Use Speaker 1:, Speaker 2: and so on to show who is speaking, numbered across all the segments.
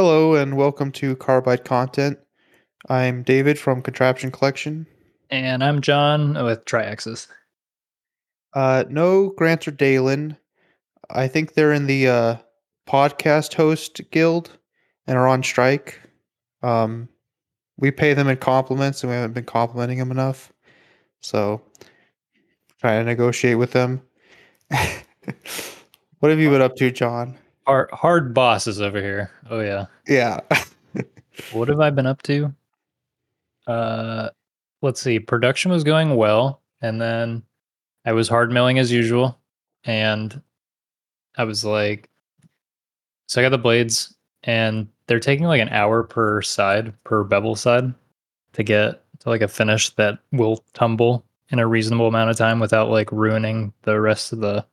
Speaker 1: Hello and welcome to Carbide Content. I'm David from Contraption Collection.
Speaker 2: And I'm Jon with Triaxis.
Speaker 1: Uh, no Grant or Deylan. I think they're in the uh, podcast host guild and are on strike. Um, we pay them in compliments and we haven't been complimenting them enough. So trying to negotiate with them. what have you been up to, Jon?
Speaker 2: Hard, hard bosses over here. Oh yeah.
Speaker 1: Yeah.
Speaker 2: what have I been up to? Uh, let's see. Production was going well, and then I was hard milling as usual, and I was like, so I got the blades, and they're taking like an hour per side per bevel side to get to like a finish that will tumble in a reasonable amount of time without like ruining the rest of the,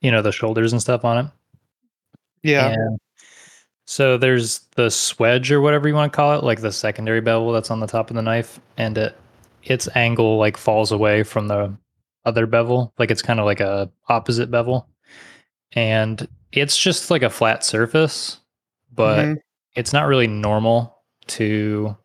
Speaker 2: you know, the shoulders and stuff on it.
Speaker 1: Yeah.
Speaker 2: And so there's the swedge or whatever you want to call it, like the secondary bevel that's on the top of the knife, and it its angle like falls away from the other bevel, like it's kind of like a opposite bevel, and it's just like a flat surface, but
Speaker 1: Mhm.
Speaker 2: it's not really normal to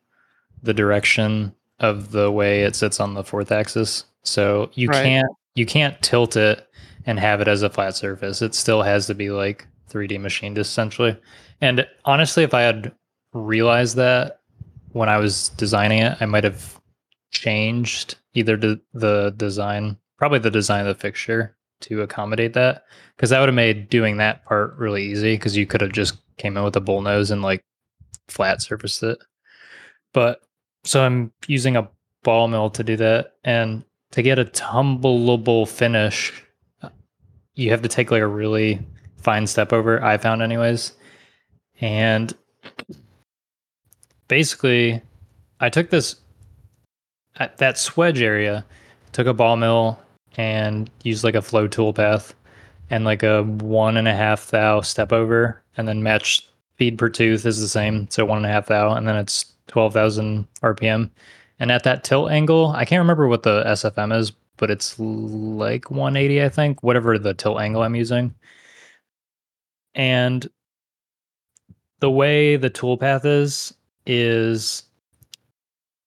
Speaker 2: the direction of the way it sits on the fourth axis. So you
Speaker 1: Right.
Speaker 2: can't you can't tilt it and have it as a flat surface. It still has to be like 3D machined essentially. And honestly, if I had realized that when I was designing it, I might have changed either the, the design, probably the design of the fixture to accommodate that. Because that would have made doing that part really easy because you could have just came in with a bull nose and like flat surfaced it. But so I'm using a ball mill to do that. And to get a tumbleable finish, uh, you have to take like a really fine step over, I found, anyways. And basically, I took this at that swedge area, took a ball mill and used like a flow tool path and like a one and a half thou step over, and then match feed per tooth is the same, so one and a half thou, and then it's twelve thousand RPM. And at that tilt angle, I can't remember what the SFM is, but it's like 180, I think, whatever the tilt angle I'm using. And the way the toolpath is, is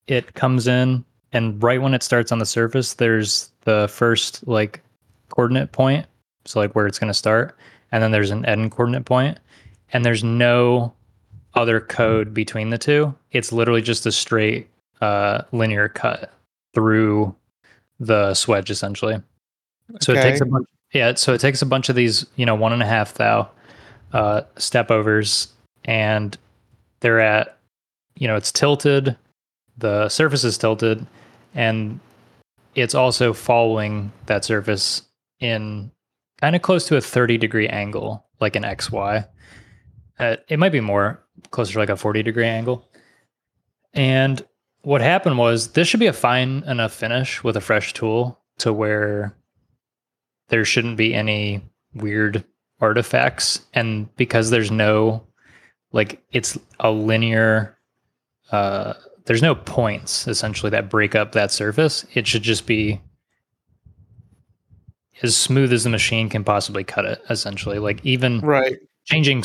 Speaker 2: it comes in and right when it starts on the surface, there's the first like coordinate point. So like where it's going to start. And then there's an end coordinate point, And there's no other code between the two. It's literally just a straight uh, linear cut through the swedge essentially. So it takes a
Speaker 1: Okay.
Speaker 2: bunch. Yeah, so it takes a bunch of these, you know, one and a half thou uh, step overs, and they're at, you know, it's tilted, the surface is tilted, and it's also following that surface in kind of close to a 30 degree angle, like an XY. Uh, it might be more closer to like a 40 degree angle. And what happened was this should be a fine enough finish with a fresh tool to where there shouldn't be any weird artifacts. And because there's no, like, it's a linear, uh, there's no points essentially that break up that surface. It should just be as smooth as the machine can possibly cut it, essentially. Like, even
Speaker 1: Right.
Speaker 2: changing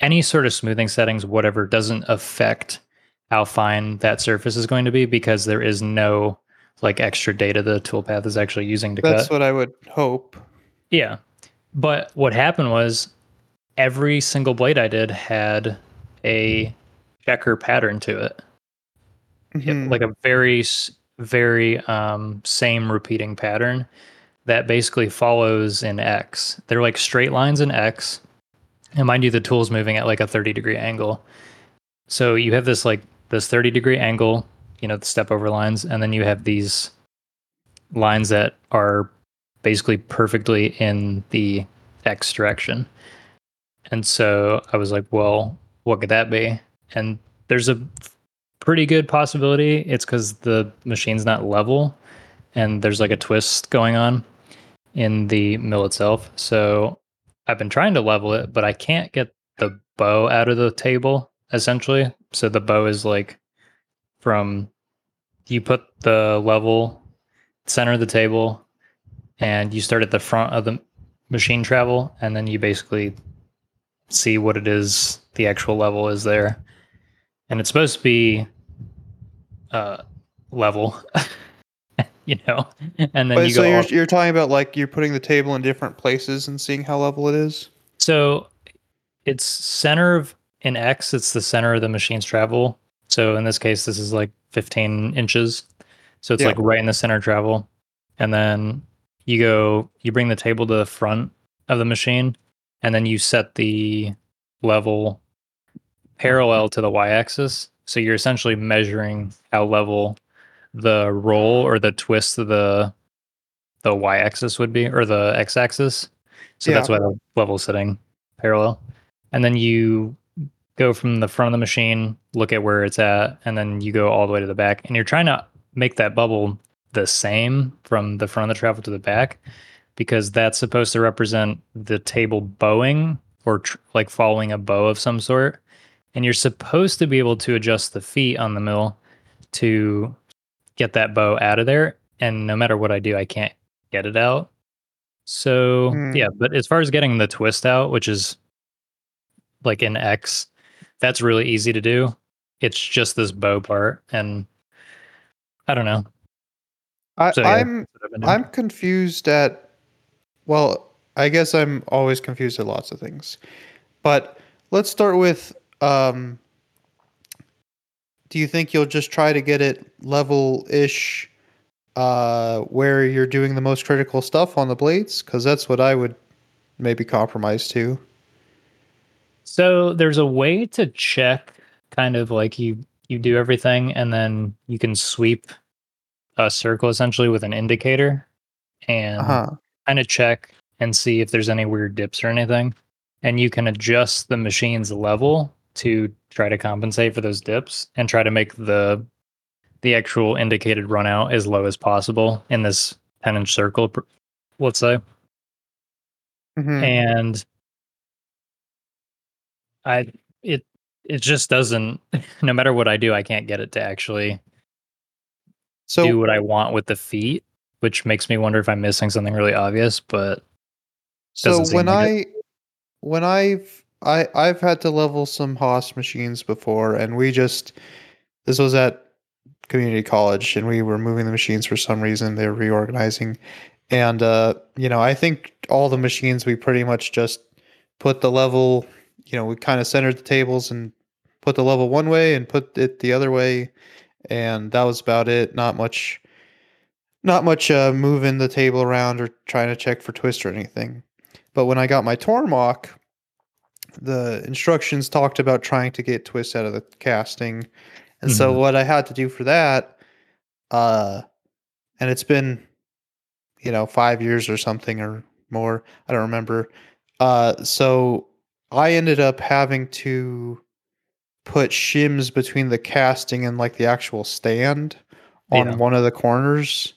Speaker 2: any sort of smoothing settings, whatever, doesn't affect how fine that surface is going to be because there is no like extra data the toolpath is actually using to cut.
Speaker 1: That's
Speaker 2: cut.
Speaker 1: what I would hope.
Speaker 2: Yeah. But what happened was every single blade I did had a checker pattern to it. Yeah,
Speaker 1: Mhm.
Speaker 2: like a very very um same repeating pattern that basically follows in X. They're like straight lines in X. And mind you, the tool's moving at like a 30 degree angle. So you have this like this 30 degree angle, you know, the step over lines, and then you have these lines that are basically perfectly in the X direction. And so I was like, well, what could that be? And there's a pretty good possibility it's because the machine's not level and there's like a twist going on in the mill itself. So I've been trying to level it, but I can't get the bow out of the table essentially. So the bow is like from you put the level center of the table and you start at the front of the machine travel and then you basically see what it is the actual level is there, and it's supposed to be uh, level. you know, and then
Speaker 1: But
Speaker 2: you
Speaker 1: so you're
Speaker 2: off-
Speaker 1: you're talking about like you're putting the table in different places and seeing how level it is.
Speaker 2: So it's center of in X, it's the center of the machine's travel. So in this case, this is like 15 inches. So it's
Speaker 1: Yeah.
Speaker 2: like right in the center travel. And then you go, you bring the table to the front of the machine, and then you set the level parallel to the y axis. So you're essentially measuring how level the roll or the twist of the the y axis would be or the x axis. So that's why the level sitting parallel. And then you go from the front of the machine, look at where it's at, and then you go all the way to the back. And you're trying to make that bubble the same from the front of the travel to the back because that's supposed to represent the table bowing or tr- like following a bow of some sort. And you're supposed to be able to adjust the feet on the mill to get that bow out of there. And no matter what I do, I can't get it out. So
Speaker 1: Hmm.
Speaker 2: yeah, but as far as getting the twist out, which is like in X, that's really easy to do. It's just this bow part, and I don't know.
Speaker 1: I,
Speaker 2: So, yeah,
Speaker 1: I'm
Speaker 2: that's what I've been doing.
Speaker 1: I'm confused at well, I guess I'm always confused at lots of things. But let's start with um do you think you'll just try to get it level ish uh where you're doing the most critical stuff on the blades cuz that's what I would maybe compromise to.
Speaker 2: So there's a way to check kind of like you you do everything and then you can sweep a circle essentially with an indicator and
Speaker 1: Uh-huh.
Speaker 2: kind of check and see if there's any weird dips or anything. And you can adjust the machine's level to try to compensate for those dips and try to make the the actual indicated run out as low as possible in this 10 inch circle, let's say.
Speaker 1: Mhm.
Speaker 2: And I it it just doesn't no matter what I do, I can't get it to actually
Speaker 1: So
Speaker 2: do what I want with the feet, which makes me wonder if I'm missing something really obvious, but
Speaker 1: So when I when I've I I've had to level some Haas machines before and we just this was at community college and we were moving the machines for some reason they were reorganizing. And uh you know I think all the machines we pretty much just put the level you know we kind of centered the tables and put the level one way and put it the other way and that was about it not much not much uh moving the table around or trying to check for twist or anything but when I got my Tormach, the instructions talked about trying to get twists out of the casting. And so
Speaker 2: Mhm.
Speaker 1: what I had to do for that, uh, and it's been, you know, five years or something or more. I don't remember. Uh, so I ended up having to put shims between the casting and like the actual stand on
Speaker 2: Yeah.
Speaker 1: one of the corners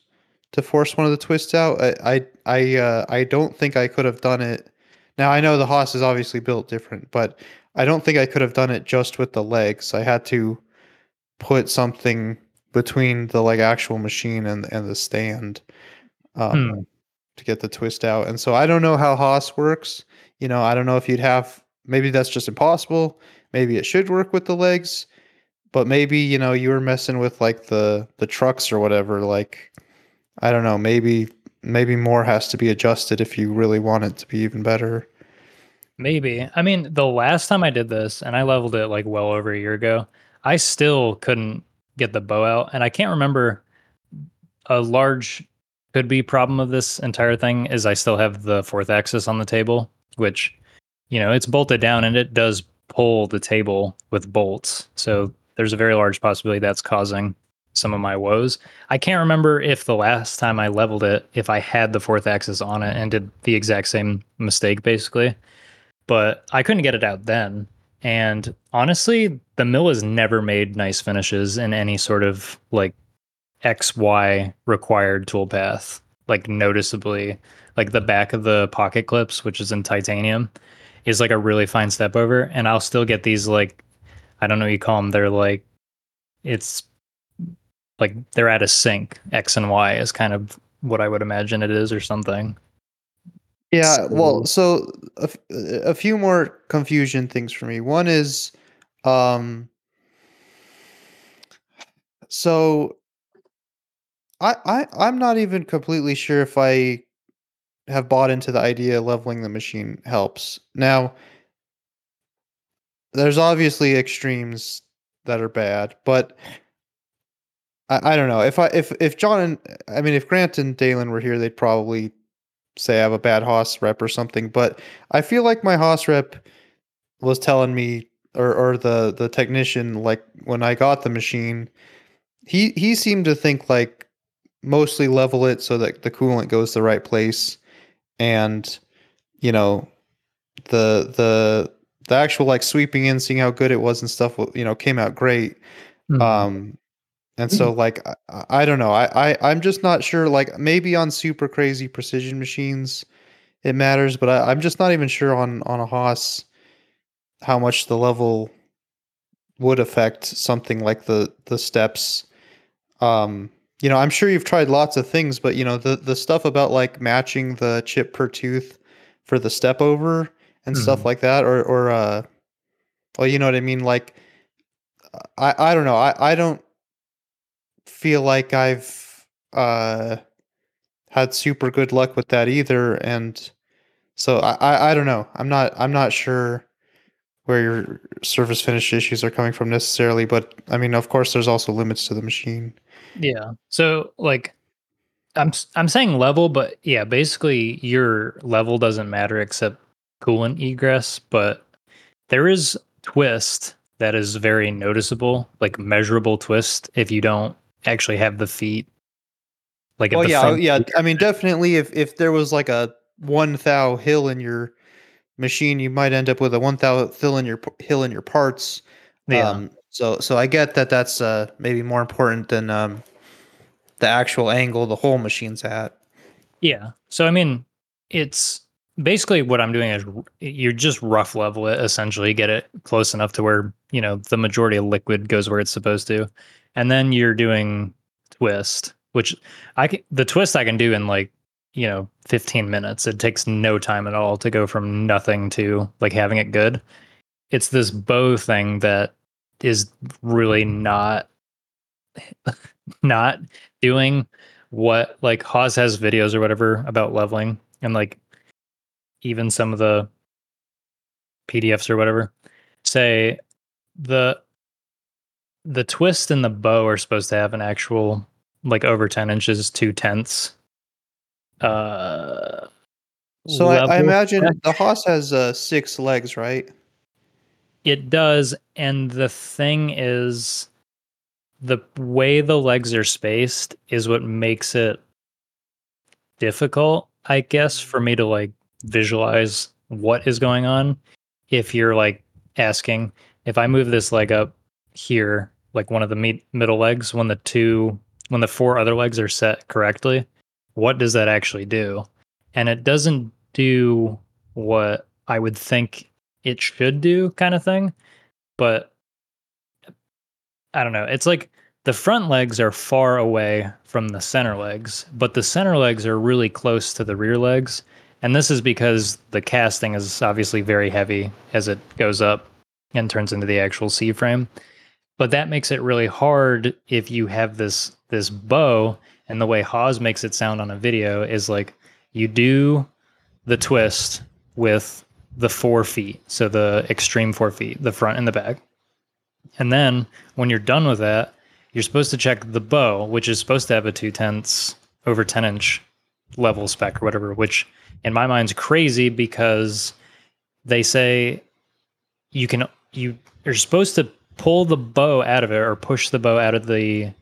Speaker 1: to force one of the twists out. I I I, uh, I don't think I could have done it. Now I know the Haas is obviously built different, but I don't think I could have done it just with the legs. I had to put something between the like actual machine and and the stand um,
Speaker 2: Hmm.
Speaker 1: to get the twist out. And so I don't know how Haas works. You know, I don't know if you'd have maybe that's just impossible. Maybe it should work with the legs, but maybe you know you were messing with like the the trucks or whatever. Like I don't know. Maybe maybe more has to be adjusted if you really want it to be even better.
Speaker 2: Maybe. I mean, the last time I did this, and I leveled it like well over a year ago, I still couldn't get the bow out. And I can't remember a large could be problem of this entire thing is I still have the fourth axis on the table, which, you know, it's bolted down and it does pull the table with bolts. So hmm. there's a very large possibility that's causing some of my woes. I can't remember if the last time I leveled it, if I had the fourth axis on it and did the exact same mistake basically but I couldn't get it out then. And honestly, the mill has never made nice finishes in any sort of like XY required toolpath, like noticeably. Like the back of the pocket clips, which is in titanium, is like a really fine step over. And I'll still get these like, I don't know what you call them. They're like, it's like they're at a sync. X and Y is kind of what I would imagine it is or something.
Speaker 1: Yeah, well,
Speaker 2: So-
Speaker 1: a, f- a few more confusion things for me. One is, um, so I I I'm not even completely sure if I have bought into the idea leveling the machine helps. Now, there's obviously extremes that are bad, but I, I don't know if I if if Jon and I mean if Grant and Deylan were here, they'd probably say I have a bad Haas rep or something. But I feel like my Haas rep was telling me, or or the the technician, like when I got the machine, he he seemed to think like mostly level it so that the coolant goes the right place, and you know the the the actual like sweeping in, seeing how good it was and stuff, you know, came out great.
Speaker 2: Mhm.
Speaker 1: Um, and so like I, I don't know. I, I I'm just not sure. Like maybe on super crazy precision machines, it matters, but I, I'm just not even sure on on a Haas how much the level would affect something like the the steps. Um, you know, I'm sure you've tried lots of things, but you know the the stuff about like matching the chip per tooth for the step over and stuff
Speaker 2: Mhm.
Speaker 1: like that, or or uh, well, you know what I mean. Like, I I don't know. I I don't feel like I've uh had super good luck with that either, and so I I, I don't know. I'm not I'm not sure where your surface finish issues are coming from necessarily, but I mean, of course, there's also limits to the machine.
Speaker 2: Yeah. So like I'm I'm saying level, but yeah, basically your level doesn't matter except coolant egress, but there is twist that is very noticeable, like measurable twist if you don't actually have the feet. Like
Speaker 1: Well, yeah, yeah. I mean, definitely, if if there was like a one thou hill in your machine, you might end up with a one thou hill in your hill in your parts.
Speaker 2: Yeah.
Speaker 1: Um, so so I get that that's uh maybe more important than um the actual angle the whole machine's at.
Speaker 2: Yeah. So I mean, it's basically what I'm doing is you're just rough level it essentially, get it close enough to where, you know, the majority of liquid goes where it's supposed to. And then you're doing twist, which I can the twist I can do in like, you know, 15 minutes. It takes no time at all to go from nothing to like having it good. It's this bow thing that is really not not doing what like Haas has videos or whatever about leveling and like even some of the PDFs or whatever say the the twist and the bow are supposed to have an actual like over 10 inches two tenths uh
Speaker 1: So I, I imagine the Haas has uh six legs, right?
Speaker 2: It does, and the thing is, the way the legs are spaced is what makes it difficult, I guess, mm-hmm. for me to like visualize what is going on. If you're like asking, if I move this leg up here, like one of the me- middle legs, when the two, when the four other legs are set correctly, what does that actually do? And it doesn't do what I would think it should do, kind of thing. But I don't know. It's like the front legs are far away from the center legs, but the center legs are really close to the rear legs. And this is because the casting is obviously very heavy as it goes up and turns into the actual C frame. But that makes it really hard if you have this this bow and the way Haas makes it sound on a video is like you do the twist with the four feet, so the extreme four feet, the front and the back. And then when you're done with that, you're supposed to check the bow, which is supposed to have a two tenths over 10 inch level spec or whatever, which in my mind's crazy because they say you can, you are supposed to pull the bow out of it or push the bow out of the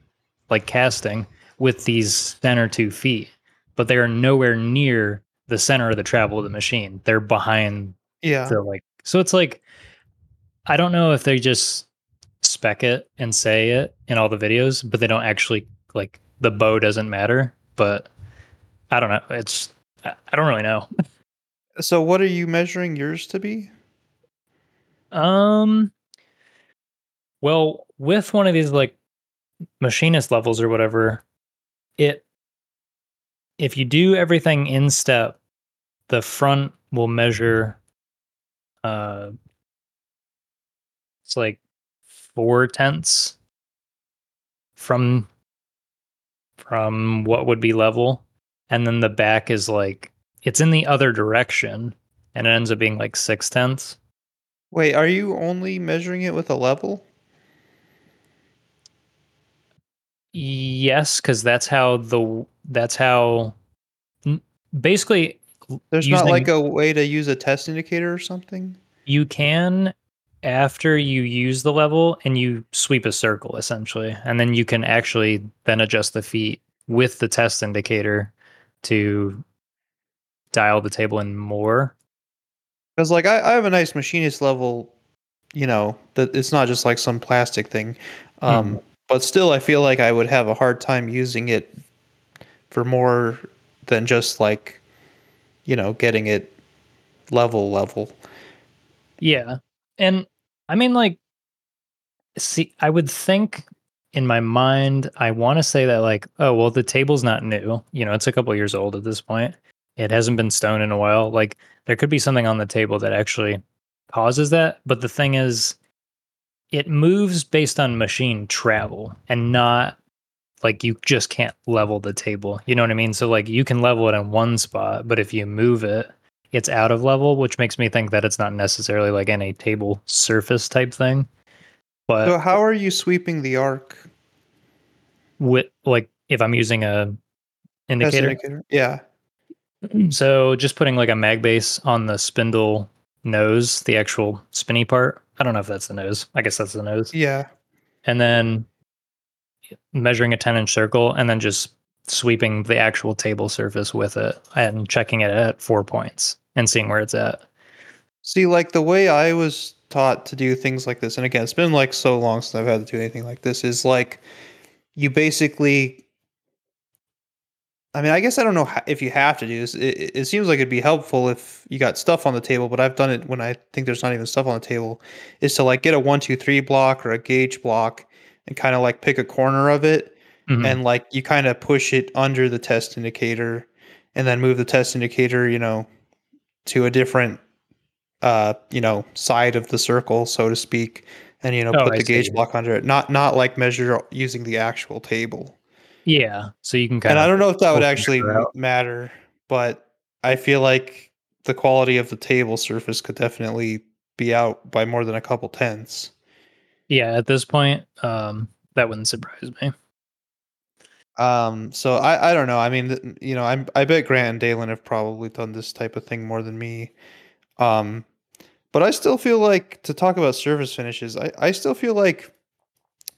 Speaker 2: like casting with these center two feet, but they are nowhere near the center of the travel of the machine. They're behind
Speaker 1: Yeah.
Speaker 2: so like so it's like I don't know if they just spec it and say it in all the videos, but they don't actually like the bow doesn't matter. But I don't know. It's I I don't really know.
Speaker 1: So what are you measuring yours to be?
Speaker 2: Um well, with one of these like machinist levels or whatever, it if you do everything in step the front will measure uh it's like four tenths from from what would be level and then the back is like it's in the other direction and it ends up being like six tenths
Speaker 1: Wait, are you only measuring it with a level?
Speaker 2: yes because that's how the that's how basically
Speaker 1: There's not like a way to use a test indicator or something?
Speaker 2: you can after you use the level and you sweep a circle essentially and then you can actually then adjust the feet with the test indicator to dial the table in more
Speaker 1: Because like I, I have a nice machinist level, you know, that it's not just like some plastic thing. Um, But still, I feel like I would have a hard time using it for more than just like, you know, getting it level level.
Speaker 2: yeah. And i mean like see i would think in my mind i want to say that like oh well the table's not new. You know it's a couple years old at this point. It hasn't been stoned in a while. Like there could be something on the table that actually causes that. But the thing is it moves based on machine travel and not like you just can't level the table you know what i mean so like you can level it in one spot but if you move it it's out of level which makes me think that it's not necessarily like in a table surface type thing but
Speaker 1: So how are you sweeping the arc?
Speaker 2: with like if i'm using a indicator
Speaker 1: indicator? Yeah.
Speaker 2: so just putting like a mag base on the spindle nose the actual spinny part i don't know if that's the nose i guess that's the nose
Speaker 1: Yeah.
Speaker 2: and then measuring a 10 inch circle and then just sweeping the actual table surface with it and checking it at four points and seeing where it's at
Speaker 1: See, like the way I was taught to do things like this, and again, it's been like so long since I've had to do anything like this, is like you basically. I mean, I guess I don't know if you have to do this. It, it- seems like it'd be helpful if you got stuff on the table, but I've done it when I think there's not even stuff on the table. Is to like get a one, two, three block or a gauge block and kind of like pick a corner of it
Speaker 2: Mhm.
Speaker 1: and like you kind of push it under the test indicator and then move the test indicator you know to a different uh you know side of the circle so to speak and you know
Speaker 2: Oh,
Speaker 1: put
Speaker 2: I
Speaker 1: the gauge block under it not not like measure using the actual table
Speaker 2: yeah so you can kind of.
Speaker 1: and i don't know if that would actually matter but i feel like the quality of the table surface could definitely be out by more than a couple tenths
Speaker 2: yeah at this point um that wouldn't surprise me
Speaker 1: Um, so I, I don't know. I mean, you know, I'm I bet Grant and Deylan have probably done this type of thing more than me. Um, but I still feel like to talk about surface finishes, I, I still feel like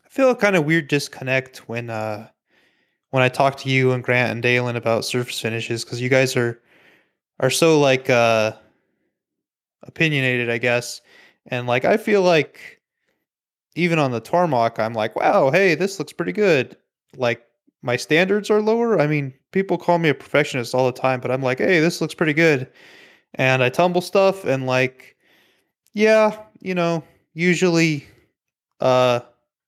Speaker 1: I feel a kind of weird disconnect when uh when I talk to you and Grant and Deylan about surface finishes because you guys are are so like uh opinionated, I guess. And like I feel like even on the Tormach, I'm like, wow, hey, this looks pretty good. Like my standards are lower. I mean, people call me a perfectionist all the time, but I'm like, hey, this looks pretty good. And I tumble stuff and like, yeah, you know, usually, uh,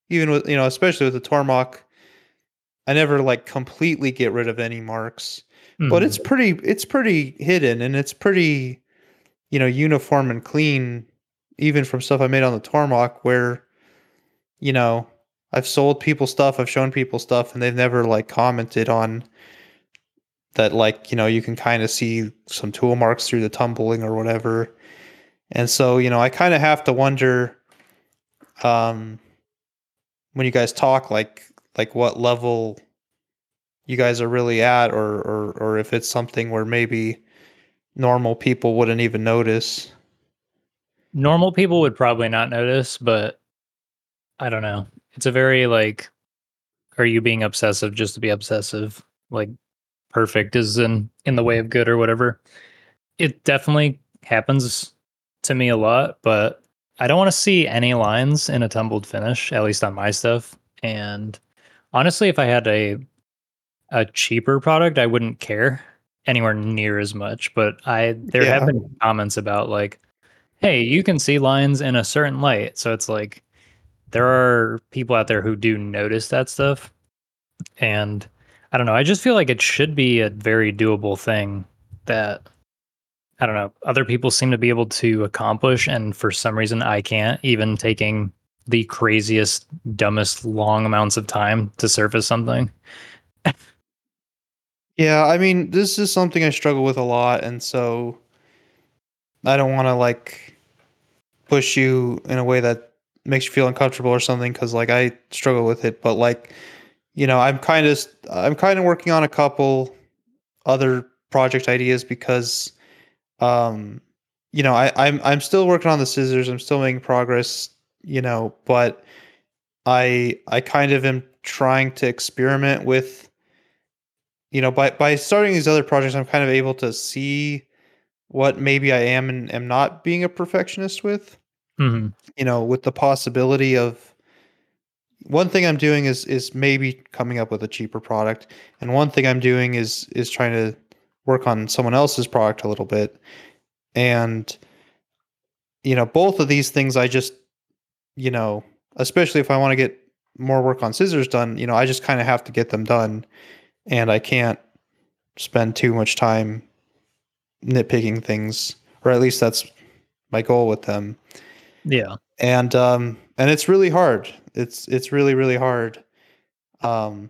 Speaker 1: even with, you know, especially with the Tormach, I never like completely get rid of any marks, but
Speaker 2: Mhm.
Speaker 1: it's pretty, it's pretty hidden and it's pretty, you know, uniform and clean, even from stuff I made on the Tormach where, you know, I've sold people stuff, I've shown people stuff, and they've never like commented on that. Like, you know, you can kind of see some tool marks through the tumbling or whatever. And so, you know, I kind of have to wonder, um, when you guys talk, like, like what level you guys are really at, or or or if it's something where maybe normal people wouldn't even notice.
Speaker 2: normal people would probably not notice, but I don't know. It's a very like, are you being obsessive just to be obsessive? Like, perfect is in in the way of good or whatever. It definitely happens to me a lot, but I don't want to see any lines in a tumbled finish, at least on my stuff. And honestly, if I had a a cheaper product, I wouldn't care anywhere near as much. But I there
Speaker 1: Yeah.
Speaker 2: have been comments about like, hey, you can see lines in a certain light. So it's like there are people out there who do notice that stuff. And I don't know, I just feel like it should be a very doable thing that I don't know, other people seem to be able to accomplish. And for some reason, I can't, even taking the craziest, dumbest, long amounts of time to surface something.
Speaker 1: Yeah, I mean, this is something I struggle with a lot, and so I don't want to like push you in a way that makes you feel uncomfortable or something because like I struggle with it. But like, you know, I'm kind of I'm kind of working on a couple other project ideas because, um, you know, I I'm I'm still working on the scissors. I'm still making progress. You know, but I I kind of am trying to experiment with you know, by by starting these other projects, I'm kind of able to see what maybe I am and am not being a perfectionist with.
Speaker 2: Mm-hmm.
Speaker 1: You know, with the possibility of one thing I'm doing is is maybe coming up with a cheaper product, and one thing I'm doing is is trying to work on someone else's product a little bit, and you know, both of these things I just you know, especially if I want to get more work on scissors done, you know, I just kind of have to get them done and I can't spend too much time nitpicking things, or at least that's my goal with them.
Speaker 2: Yeah,
Speaker 1: and um, and it's really hard. It's it's really really hard. Um,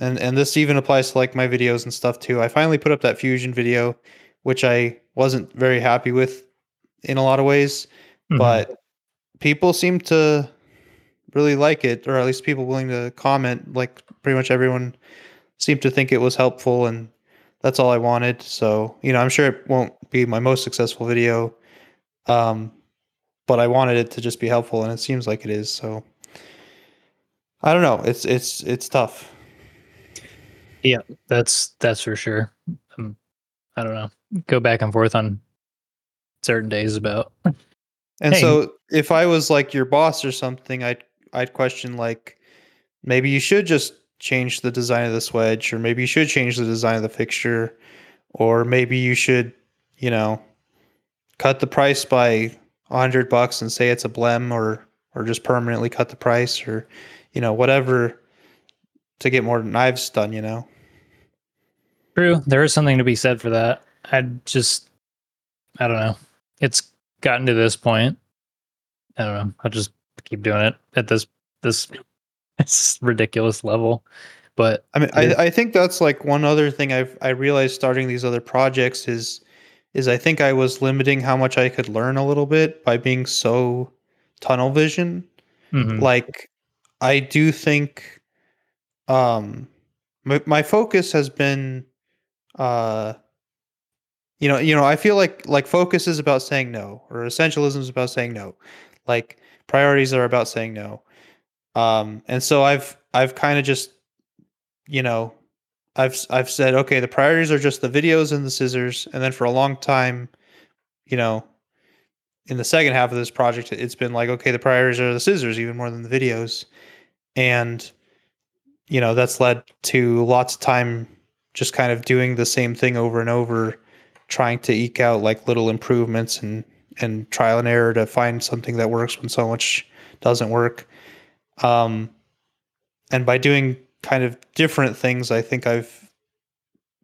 Speaker 1: and and this even applies to like my videos and stuff too. I finally put up that fusion video, which I wasn't very happy with in a lot of ways, mm-hmm. but people seem to really like it, or at least people willing to comment. Like pretty much everyone seemed to think it was helpful and that's all I wanted. So, you know, I'm sure it won't be my most successful video. Um, but I wanted it to just be helpful and it seems like it is. So I don't know. It's it's it's tough.
Speaker 2: Yeah, that's that's for sure. Um, I don't know. Go back and forth on certain days about.
Speaker 1: And hey. so if I was like your boss or something, I'd I'd question like maybe you should just change the design of the swedge, or maybe you should change the design of the fixture, or maybe you should, you know, cut the price by hundred bucks and say it's a blem, or or just permanently cut the price, or you know, whatever to get more knives done. You know.
Speaker 2: True, there is something to be said for that. I just, I don't know. It's gotten to this point. I don't know. I'll just keep doing it at this this it's ridiculous level. But
Speaker 1: I mean, I, I think that's like one other thing I've I realized starting these other projects is is I think I was limiting how much I could learn a little bit by being so tunnel vision. Mm-hmm. Like I do think um my, my focus has been uh you know you know I feel like like focus is about saying no or essentialism is about saying no. Like priorities are about saying no. Um, and so I've I've kind of just, you know, I've I've said okay, the priorities are just the videos and the scissors, and then for a long time, you know, in the second half of this project, it's been like okay, the priorities are the scissors even more than the videos, and you know that's led to lots of time just kind of doing the same thing over and over, trying to eke out like little improvements and and trial and error to find something that works when so much doesn't work. Um, and by doing kind of different things, I think I've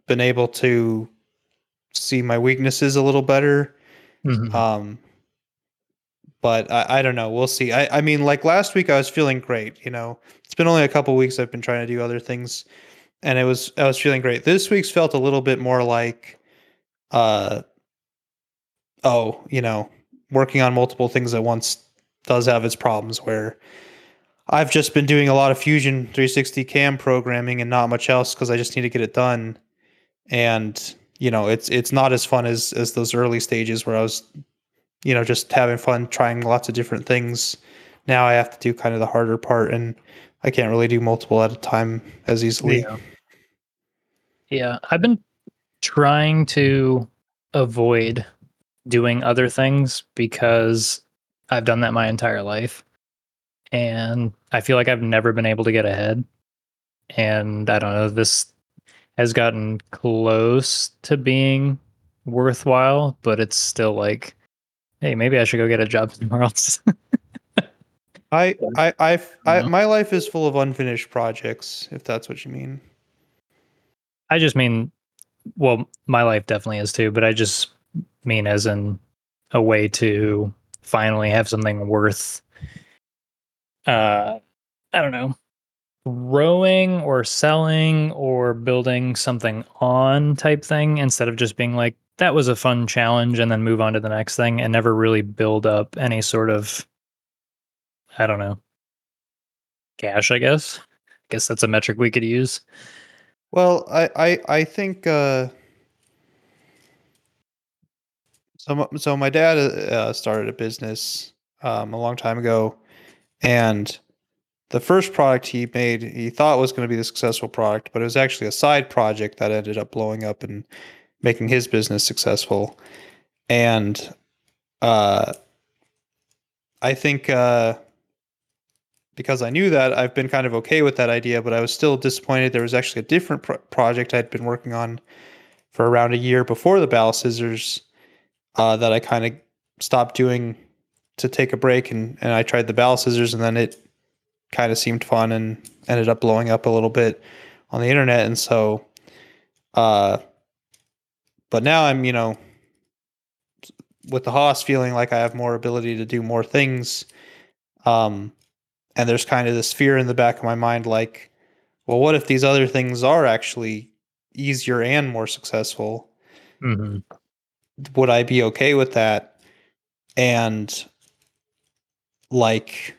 Speaker 1: been able to see my weaknesses a little better. Mm-hmm. Um, but I, I don't know. We'll see. I, I mean, like last week, I was feeling great. You know, it's been only a couple weeks. I've been trying to do other things, and it was I was feeling great. This week's felt a little bit more like, uh, oh, you know, working on multiple things at once does have its problems. Where I've just been doing a lot of Fusion 360 cam programming and not much else because I just need to get it done. And you know, it's it's not as fun as as those early stages where I was, you know, just having fun trying lots of different things. Now I have to do kind of the harder part, and I can't really do multiple at a time as easily.
Speaker 2: Yeah, yeah. I've been trying to avoid doing other things because I've done that my entire life and I feel like I've never been able to get ahead. And I don't know, this has gotten close to being worthwhile, but it's still like, hey, maybe I should go get a job somewhere else.
Speaker 1: I, I, I, I, my life is full of unfinished projects, if that's what you mean.
Speaker 2: I just mean, well, my life definitely is too, but I just mean as in a way to finally have something worth uh I don't know growing or selling or building something on type thing instead of just being like that was a fun challenge and then move on to the next thing and never really build up any sort of I don't know cash I guess I guess that's a metric we could use
Speaker 1: Well, I I I think uh, so. So my dad uh, started a business um, a long time ago, and the first product he made, he thought was going to be the successful product, but it was actually a side project that ended up blowing up and making his business successful. And uh, I think uh, because I knew that, I've been kind of okay with that idea, but I was still disappointed. There was actually a different pro- project I'd been working on for around a year before the Battle Scissors uh, that I kind of stopped doing to take a break, and, and I tried the Battle Scissors, and then it kind of seemed fun and ended up blowing up a little bit on the internet, and so, uh, but now I'm you know with the Haas feeling like I have more ability to do more things. Um, and there's kind of this fear in the back of my mind like well what if these other things are actually easier and more successful
Speaker 2: mm-hmm.
Speaker 1: would i be okay with that and like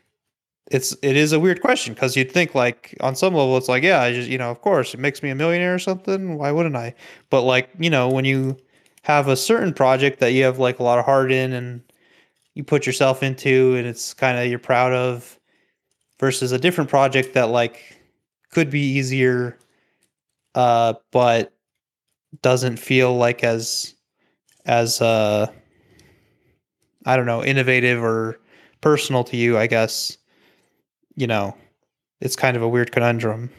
Speaker 1: it's it is a weird question because you'd think like on some level it's like yeah i just you know of course it makes me a millionaire or something why wouldn't i? But like you know when you have a certain project that you have like a lot of heart in and you put yourself into and it's kind of you're proud of versus a different project that like could be easier uh but doesn't feel like as as uh I don't know, innovative or personal to you, I guess. You know, it's kind of a weird conundrum.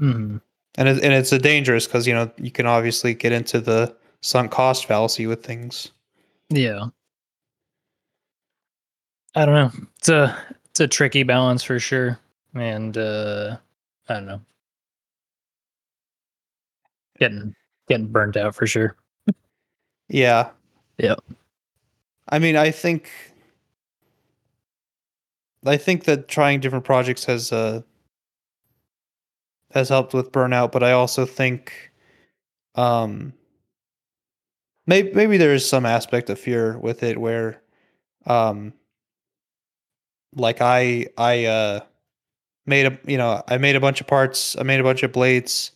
Speaker 2: Mm-hmm.
Speaker 1: And it, and it's a dangerous cuz you know, you can obviously get into the sunk cost fallacy with things.
Speaker 2: Yeah. I don't know. It's a it's a tricky balance for sure. And uh I don't know. Getting getting burnt out for sure.
Speaker 1: Yeah.
Speaker 2: Yeah.
Speaker 1: I mean, I think I think that trying different projects has uh has helped with burnout, but I also think um maybe maybe there is some aspect of fear with it where um like I I uh made a you know, I made a bunch of parts, I made a bunch of blades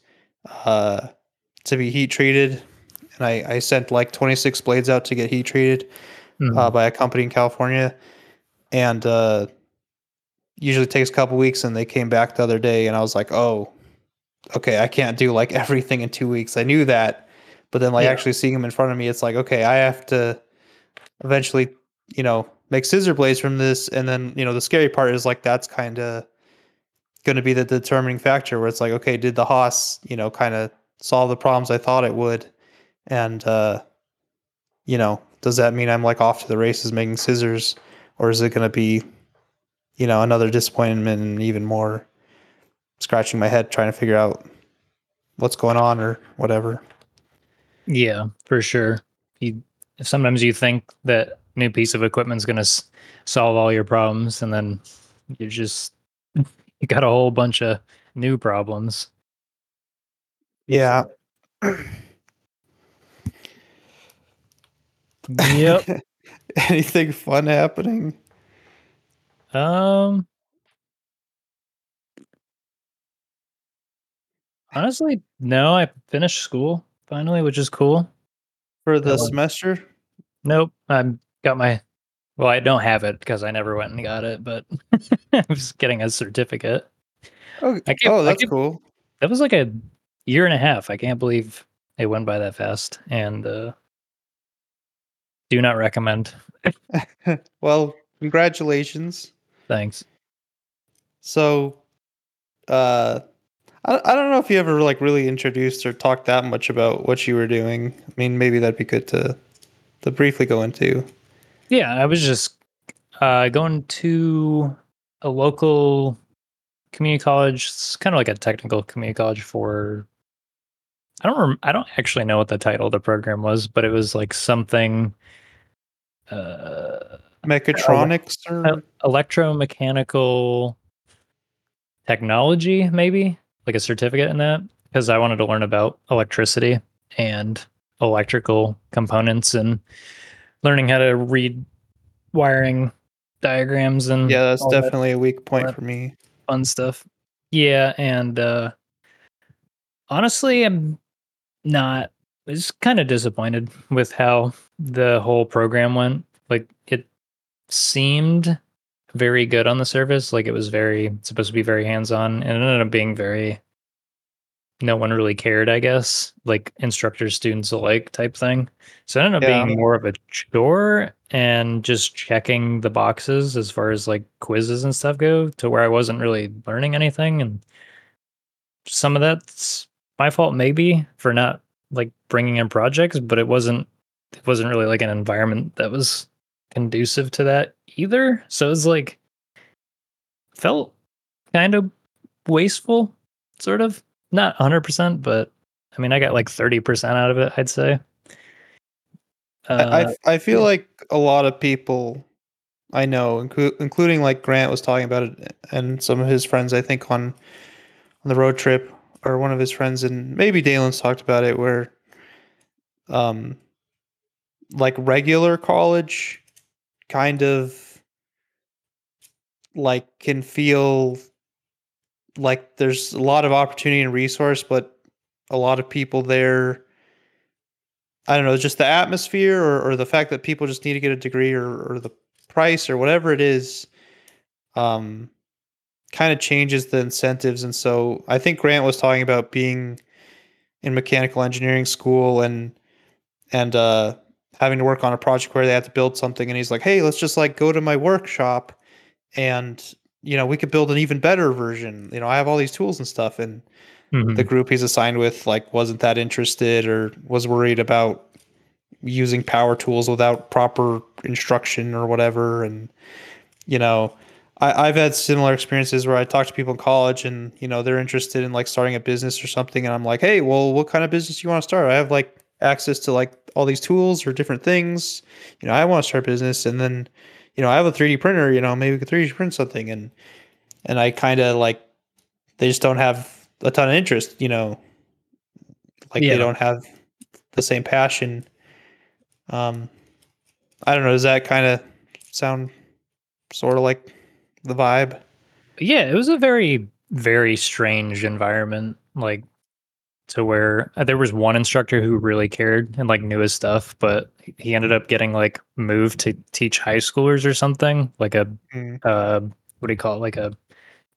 Speaker 1: uh to be heat treated and I I sent like 26 blades out to get heat treated
Speaker 2: Mhm.
Speaker 1: uh, by a company in California, and uh, usually takes a couple weeks. And they came back the other day, and I was like, "Oh, okay, I can't do like everything in two weeks." I knew that, but then like
Speaker 2: Yeah.
Speaker 1: actually seeing them in front of me, it's like, okay, I have to eventually, you know, make scissor blades from this, and then you know the scary part is like that's kind of going to be the determining factor where it's like, okay, did the Haas, you know, kind of solve the problems I thought it would, and uh, you know, does that mean I'm like off to the races making scissors, or is it going to be, you know, another disappointment and even more scratching my head trying to figure out what's going on or whatever.
Speaker 2: Yeah, for sure. You sometimes you think that new piece of equipment's going to s- solve all your problems and then you just you got a whole bunch of new problems.
Speaker 1: Yeah.
Speaker 2: Yep.
Speaker 1: Anything fun happening?
Speaker 2: Um Honestly, no, I finished school finally, which is cool.
Speaker 1: For the semester?
Speaker 2: Nope, I got my well, I don't have it because I never went and got it, but I was getting a certificate.
Speaker 1: Oh, oh that's
Speaker 2: can't-
Speaker 1: cool.
Speaker 2: That was like a year and a half. I can't believe it went by that fast. And uh do not recommend.
Speaker 1: well, congratulations.
Speaker 2: Thanks.
Speaker 1: So, uh, I, I don't know if you ever like really introduced or talked that much about what you were doing. I mean, maybe that'd be good to to briefly go into.
Speaker 2: Yeah, I was just uh going to a local community college. It's kind of like a technical community college for I don't rem- I don't actually know what the title of the program was, but it was like something uh
Speaker 1: Mechatronics or
Speaker 2: el- electromechanical technology maybe, like a certificate in that because I wanted to learn about electricity and electrical components and learning how to read wiring diagrams and
Speaker 1: yeah, that's
Speaker 2: all that
Speaker 1: definitely a weak point for me.
Speaker 2: fun stuff. Yeah, and uh honestly, I'm not I was kind of disappointed with how the whole program went. Seemed very good on the surface, like it was very supposed to be very hands-on and it ended up being very no one really cared, I guess, like instructors, students alike type thing. So it ended up
Speaker 1: Yeah.
Speaker 2: being more of a chore and just checking the boxes as far as like quizzes and stuff go to where I wasn't really learning anything. And some of that's my fault, maybe for not like bringing in projects, but it wasn't, it wasn't really like an environment that was conducive to that either. So it's like, felt kind of wasteful, sort of not 100% but i mean i got like 30% out of it i'd say
Speaker 1: I,
Speaker 2: uh,
Speaker 1: I I feel
Speaker 2: yeah.
Speaker 1: like a lot of people I know, inclu- including like Grant was talking about it, and some of his friends, I think on on the road trip, or one of his friends, and maybe Deylan's talked about it, where um, like regular college, kind of like can feel like there's a lot of opportunity and resource, but a lot of people there I don't know, just the atmosphere or, or the fact that people just need to get a degree or, or the price or whatever it is, um, kind of changes the incentives. And so I think Grant was talking about being in mechanical engineering school and and uh, having to work on a project where they have to build something. And he's like, hey, let's just like go to my workshop and you know we could build an even better version. You know, I have all these tools and stuff and
Speaker 2: mhm.
Speaker 1: the group he's assigned with like wasn't that interested or was worried about using power tools without proper instruction or whatever and you know I, i've had similar experiences where i talk to people in college and you know they're interested in like starting a business or something and i'm like hey well what kind of business do you want to start i have like access to like all these tools or different things you know i want to start a business and then you know i have a 3d printer you know maybe we could 3d print something and and i kind of like they just don't have a ton of interest, you know, like
Speaker 2: Yeah.
Speaker 1: they don't have the same passion. Um, I don't know. Does that kind of sound sort of like the vibe?
Speaker 2: yeah it was a very very strange environment like to where uh, there was one instructor who really cared and like knew his stuff but he ended up getting like moved to teach high schoolers or something like a
Speaker 1: Mm.
Speaker 2: uh what do you call it? Like a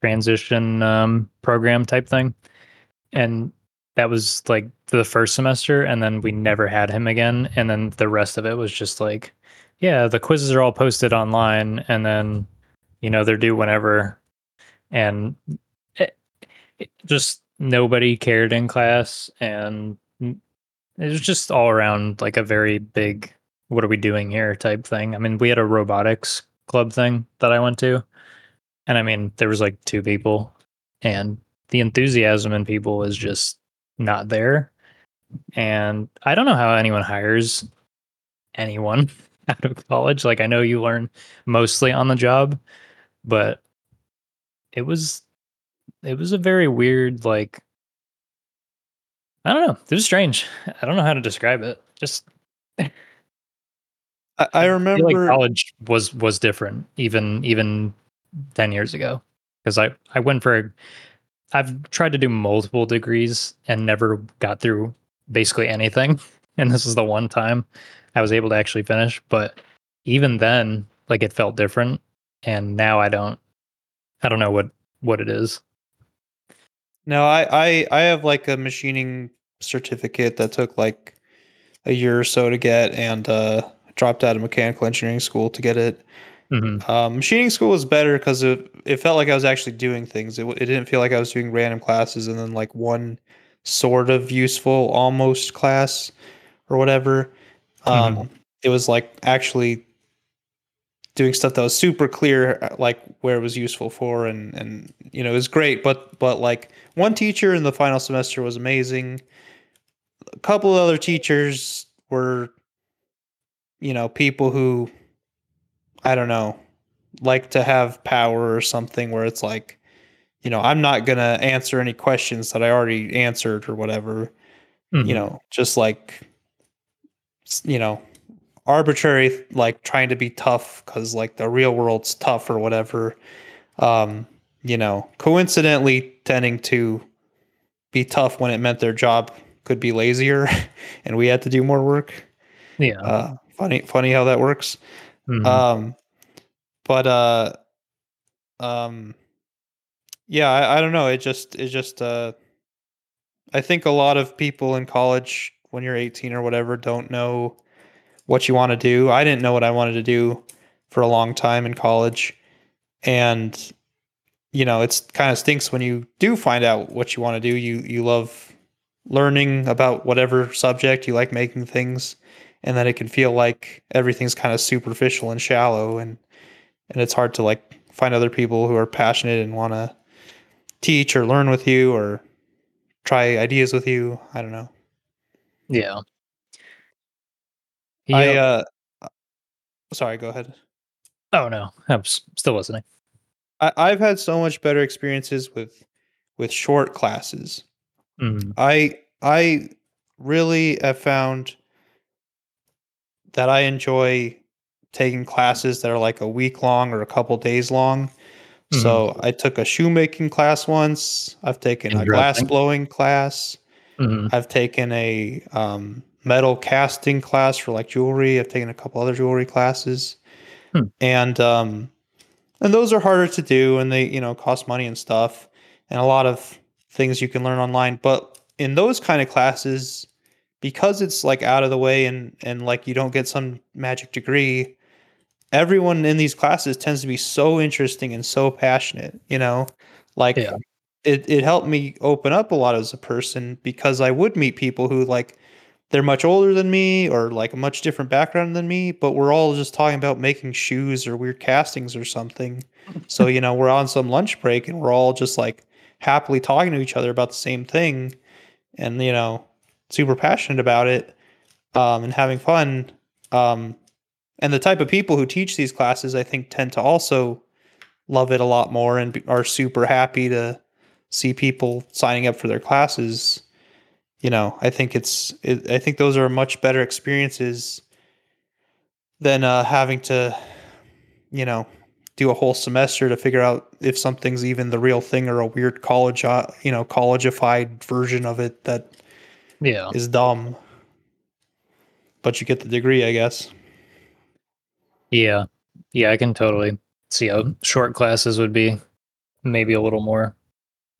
Speaker 2: transition um program type thing. And that was like the first semester and then we never had him again and then the rest of it was just like yeah the quizzes are all posted online and then you know they're due whenever. And it, it just nobody cared in class and it was just all around like a very big what are we doing here type thing. I mean we had a robotics club thing that i went to and i mean there was like two people and the enthusiasm in people was just not there. And i don't know how anyone hires anyone out of college. Like i know you learn mostly on the job but it was it was a very weird like i don't know. It was strange. I don't know how to describe it. Just
Speaker 1: I, I
Speaker 2: I
Speaker 1: remember.
Speaker 2: like college was was different even even 10 years ago. Because I I went for I've tried to do multiple degrees and never got through basically anything. And this is the one time I was able to actually finish. But even then like it felt different. And now I don't I don't know what what it is
Speaker 1: No, I, I I have like a machining certificate that took like a year or so to get, and uh, dropped out of mechanical engineering school to get it.
Speaker 2: Mhm.
Speaker 1: Um, machining school was better because it it felt like I was actually doing things. It, it didn't feel like I was doing random classes and then like one sort of useful almost class or whatever. Um, It was like actually doing stuff that was super clear, uh, like where it was useful for, and and you know it was great. But but like one teacher in the final semester was amazing. a couple of other teachers were, you know, people who, I don't know, like to have power or something where it's like, you know, I'm not going to answer any questions that I already answered or whatever.
Speaker 2: Mhm.
Speaker 1: You know, just like, you know, arbitrary, like trying to be tough because like the real world's tough or whatever. Um, you know, coincidentally tending to be tough when it meant their job could be lazier and we had to do more work.
Speaker 2: yeah.
Speaker 1: Uh, funny, funny how that works.
Speaker 2: Mhm.
Speaker 1: Um, but uh, um, yeah, I, I don't know. It just, it just, uh, I think a lot of people in college when you're 18 or whatever don't know what you want to do. I didn't know what I wanted to do for a long time in college, and you know, it's kind of stinks when you do find out what you want to do. You you love learning about whatever subject you like making things and then it can feel like everything's kind of superficial and shallow and and it's hard to like find other people who are passionate and want to teach or learn with you or try ideas with you i don't know
Speaker 2: yeah.
Speaker 1: I uh sorry go ahead
Speaker 2: oh no, I'm still listening.
Speaker 1: I, i've had so much better experiences with with short classes
Speaker 2: Mhm.
Speaker 1: I I really have found that I enjoy taking classes that are like a week long or a couple days long. So I took a shoemaking class once. I've taken a glass blowing class.
Speaker 2: Mhm.
Speaker 1: I've taken a um, metal casting class for like jewelry. I've taken a couple other jewelry classes,
Speaker 2: Hmm.
Speaker 1: and um, and those are harder to do, and they you know cost money and stuff, and a lot of things you can learn online. But in those kind of classes, because it's like out of the way and and like you don't get some magic degree, everyone in these classes tends to be so interesting and so passionate. You know, like
Speaker 2: Yeah.
Speaker 1: it it helped me open up a lot as a person because I would meet people who like they're much older than me or like a much different background than me, but we're all just talking about making shoes or weird castings or something. So, you know, we're on some lunch break and we're all just like happily talking to each other about the same thing and, you know, super passionate about it um, and having fun. Um, and the type of people who teach these classes, I think, tend to also love it a lot more and are super happy to see people signing up for their classes you know i think it's it, i think those are much better experiences than uh, having to you know do a whole semester to figure out if something's even the real thing or a weird college uh, you know collegeified version of it that
Speaker 2: Yeah.
Speaker 1: is dumb but you get the degree i guess
Speaker 2: Yeah. Yeah, I can totally see how short classes would be maybe a little more.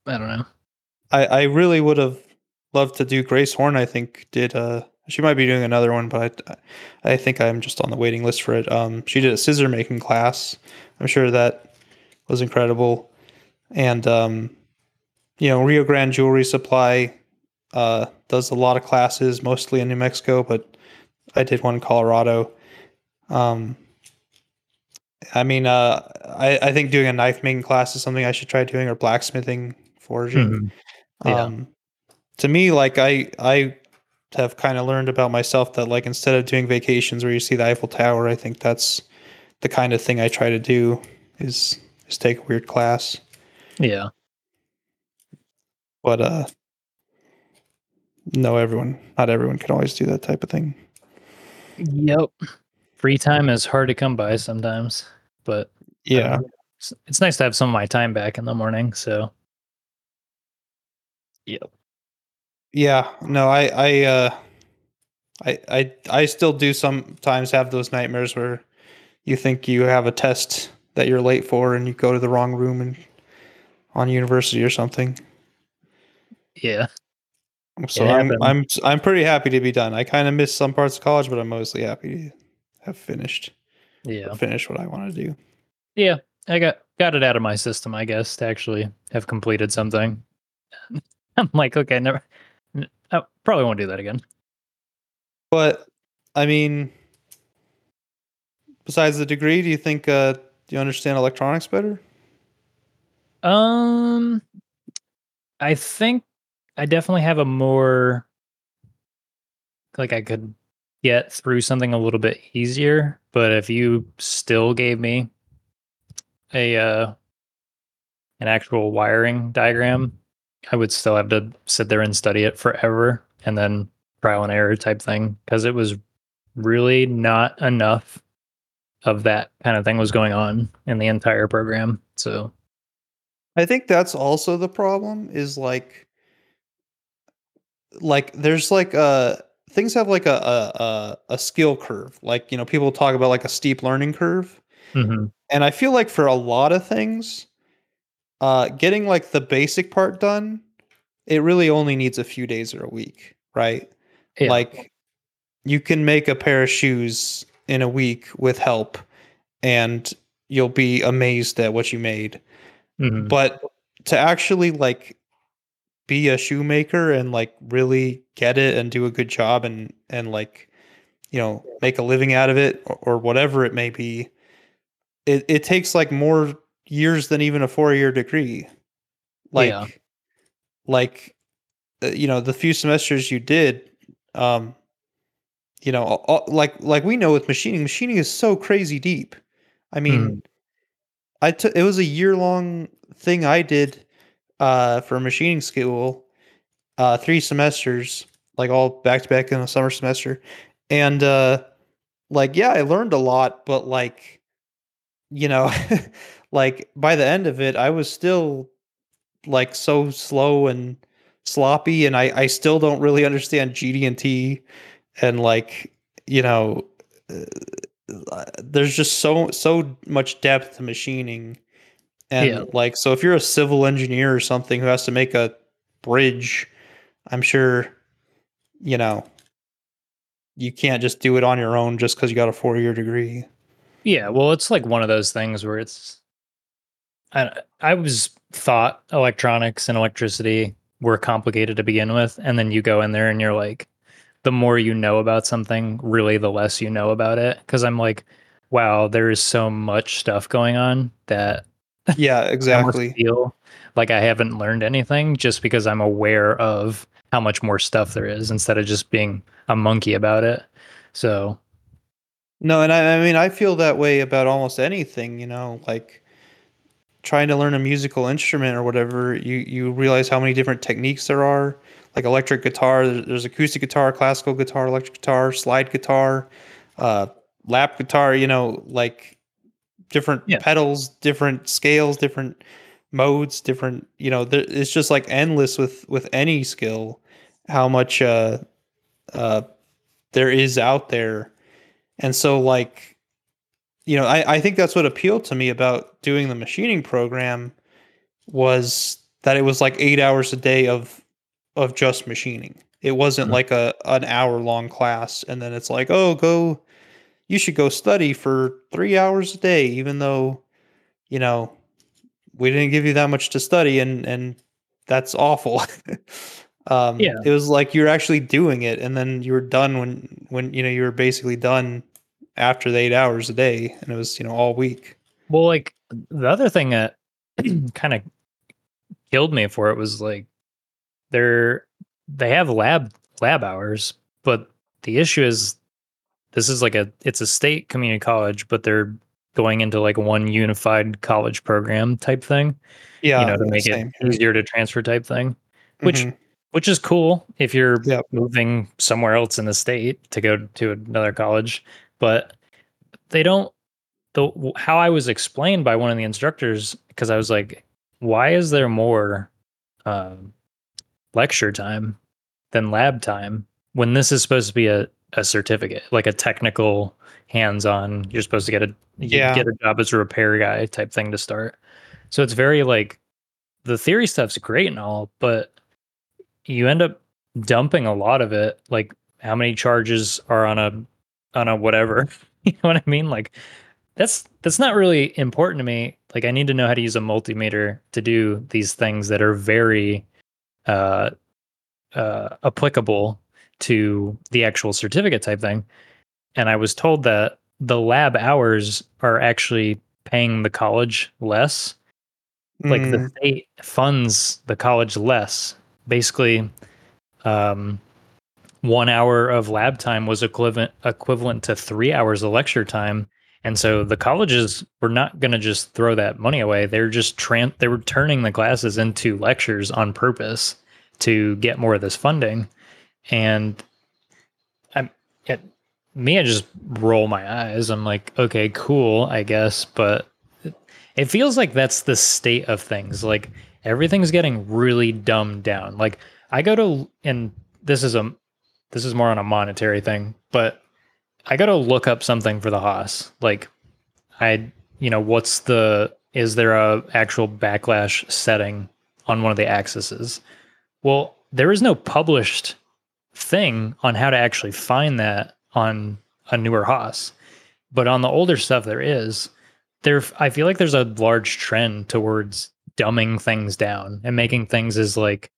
Speaker 2: I don't know.
Speaker 1: i i really would have loved to do. Grace Horne i think did uh she might be doing another one but i i think i'm just on the waiting list for it. Um she did a scissor making class. I'm sure that was incredible. And um you know rio grande jewelry supply uh does a lot of classes mostly in new mexico but i did one in colorado. Um i mean uh i i think doing a knife making class is something i should try doing or blacksmithing forging.
Speaker 2: Mhm. Yeah.
Speaker 1: um to me like i i have kind of learned about myself that like instead of doing vacations where you see the eiffel tower i think that's the kind of thing i try to do is is take a weird class
Speaker 2: Yeah.
Speaker 1: but uh no everyone not everyone can always do that type of thing
Speaker 2: Yep. Free time is hard to come by sometimes, but
Speaker 1: yeah
Speaker 2: it's, it's nice to have some of my time back in the morning. So, yep.
Speaker 1: Yeah no i i uh i i i still do sometimes have those nightmares where you think you have a test that you're late for and you go to the wrong room and on university or something
Speaker 2: Yeah.
Speaker 1: So I'm. I'm I'm pretty happy to be done. I kind of miss some parts of college, but I'm mostly happy to have finished
Speaker 2: Yeah.
Speaker 1: finish what I want to do.
Speaker 2: Yeah. I got got it out of my system, I guess, to actually have completed something. I'm like, okay, never. I probably won't do that again.
Speaker 1: But I mean, besides the degree, do you think uh, do you understand electronics better?
Speaker 2: Um, I think I definitely have a more like I could get through something a little bit easier. But if you still gave me a uh, an actual wiring diagram, I would still have to sit there and study it forever and then trial and error type thing because it was really not enough of that kind of thing was going on in the entire program. So
Speaker 1: I think that's also the problem is like like there's like uh things have like a a a, a skill curve. Like, you know, people talk about like a steep learning curve.
Speaker 2: mhm.
Speaker 1: And I feel like for a lot of things, uh getting like the basic part done, it really only needs a few days or a week, right?
Speaker 2: Yeah.
Speaker 1: Like you can make a pair of shoes in a week with help and you'll be amazed at what you made.
Speaker 2: Mhm.
Speaker 1: But to actually like be a shoemaker and like really get it and do a good job and and like you know make a living out of it or, or whatever it may be it, it takes like more years than even a four year degree like
Speaker 2: Yeah.
Speaker 1: like uh, you know the few semesters you did um you know all- like like we know with machining machining is so crazy deep i mean
Speaker 2: Mhm.
Speaker 1: I took it was a year long thing I did uh for machining school, uh three semesters, like all back to back in the summer semester. And uh like yeah, I learned a lot, but like you know, like by the end of it, I was still like so slow and sloppy and I I still don't really understand GD&T and like, you know, uh, there's just so so much depth to machining and
Speaker 2: Yeah.
Speaker 1: like so if you're a civil engineer or something who has to make a bridge i'm sure you know you can't just do it on your own just because you got a four year degree
Speaker 2: Yeah, well, it's like one of those things where it's. I I was thought electronics and electricity were complicated to begin with, and then you go in there and you're like, the more you know about something, really, the less you know about it. Because I'm like, wow, there is so much stuff going on that
Speaker 1: yeah
Speaker 2: I
Speaker 1: exactly
Speaker 2: feel like I haven't learned anything just because I'm aware of how much more stuff there is instead of just being a monkey about it. So
Speaker 1: no and I, I mean i feel that way about almost anything you know like trying to learn a musical instrument or whatever you you realize how many different techniques there are like electric guitar there's acoustic guitar classical guitar electric guitar slide guitar uh lap guitar you know like different
Speaker 2: Yeah.
Speaker 1: pedals different scales different modes different you know there, it's just like endless with with any skill how much uh uh there is out there and so like you know I, I think that's what appealed to me about doing the machining program was that it was like eight hours a day of of just machining it wasn't
Speaker 2: Mhm.
Speaker 1: like a an hour long class and then it's like oh go you should go study for three hours a day even though you know we didn't give you that much to study and and that's awful um
Speaker 2: Yeah.
Speaker 1: it was like you're actually doing it and then you were done when when you know you were basically done after the eight hours a day and it was you know all week
Speaker 2: Well, like the other thing that kind of killed me for it was like they're they have lab lab hours, but the issue is this is like a it's a state community college, but they're going into like one unified college program type thing,
Speaker 1: yeah
Speaker 2: you know, to make
Speaker 1: same
Speaker 2: it easier to transfer type thing, which
Speaker 1: Mhm.
Speaker 2: which is cool if you're
Speaker 1: Yep.
Speaker 2: moving somewhere else in the state to go to another college, but they don't the how I was explained by one of the instructors because I was like, why is there more um, lecture time than lab time when this is supposed to be a, a certificate, like a technical hands-on? You're supposed to get a
Speaker 1: Yeah.
Speaker 2: get a job as a repair guy type thing to start. So it's very like the theory stuff's great and all, but you end up dumping a lot of it. Like how many charges are on a on a whatever. you know what I mean? Like that's that's not really important to me. Like I need to know how to use a multimeter to do these things that are very uh uh applicable to the actual certificate type thing. And I was told that the lab hours are actually paying the college less like the
Speaker 1: Mm,
Speaker 2: state funds the college less basically um one hour of lab time was equivalent equivalent to three hours of lecture time. And so the colleges were not going to just throw that money away. They're just tran- they were turning the classes into lectures on purpose to get more of this funding. And I'm at me, I just roll my eyes. I'm like, okay, cool, I guess, but it feels like that's the state of things. Like everything's getting really dumbed down. Like I go to and this is a this is more on a monetary thing, but I got to look up something for the Haas. Like I you know, what's the is there a actual backlash setting on one of the axes? Well, there is no published thing on how to actually find that on a newer Haas. But on the older stuff there is. There I feel like there's a large trend towards dumbing things down and making things as like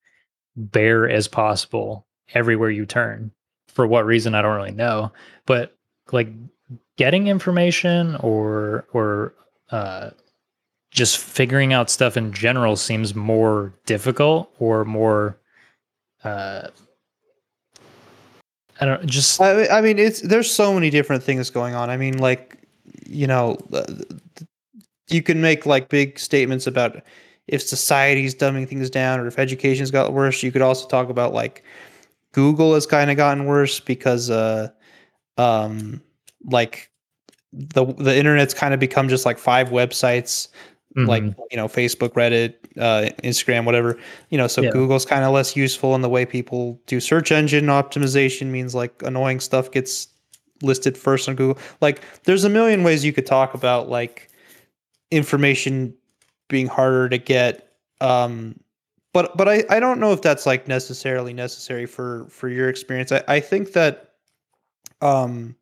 Speaker 2: bare as possible everywhere you turn. For what reason I don't really know, but like getting information or or uh, just figuring out stuff in general seems more difficult or more uh, I don't just.
Speaker 1: I, I mean, it's there's so many different things going on. I mean, like you know, you can make like big statements about if society's dumbing things down or if education's got worse. You could also talk about like Google has kind of gotten worse because uh um like the the internet's kind of become just like five websites mm-hmm. like you know Facebook, Reddit, uh, Instagram, whatever. You know, so yeah. Google's kind of less useful in the way people do search engine optimization. Means like annoying stuff gets listed first on Google. Like, there's a million ways you could talk about like information being harder to get. Um, but but I, I don't know if that's like necessarily necessary for for your experience. I, I think that um